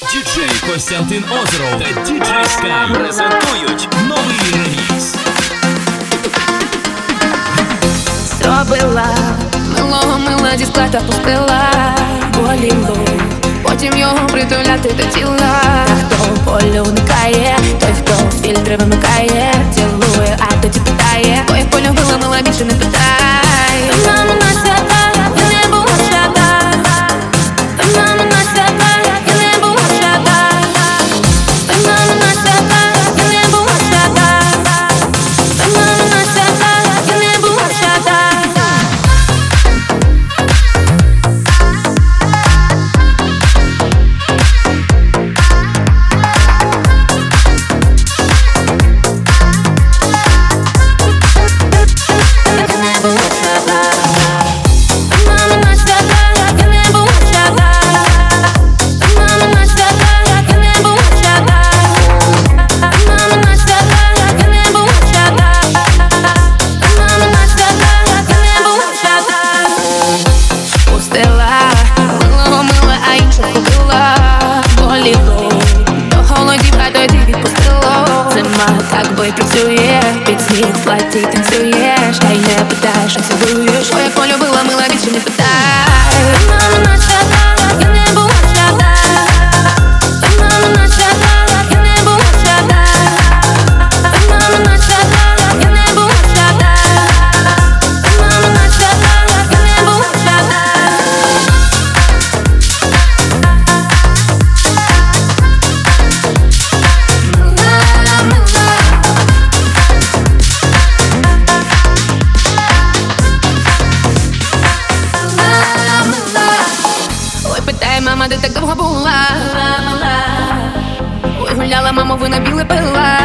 Діджей Костянтин Озеров та Діджей Скай презентують новий ремікс. Зробила милого мила зі склада пустила боліло, потім його притуляти до тіла. Хто полюнкає, той хто фільтри вимикає. літо До голові гадають від пустило Зима так би працює Мама, де так довго була, Ой, гуляла, мамо, ви на біле пила.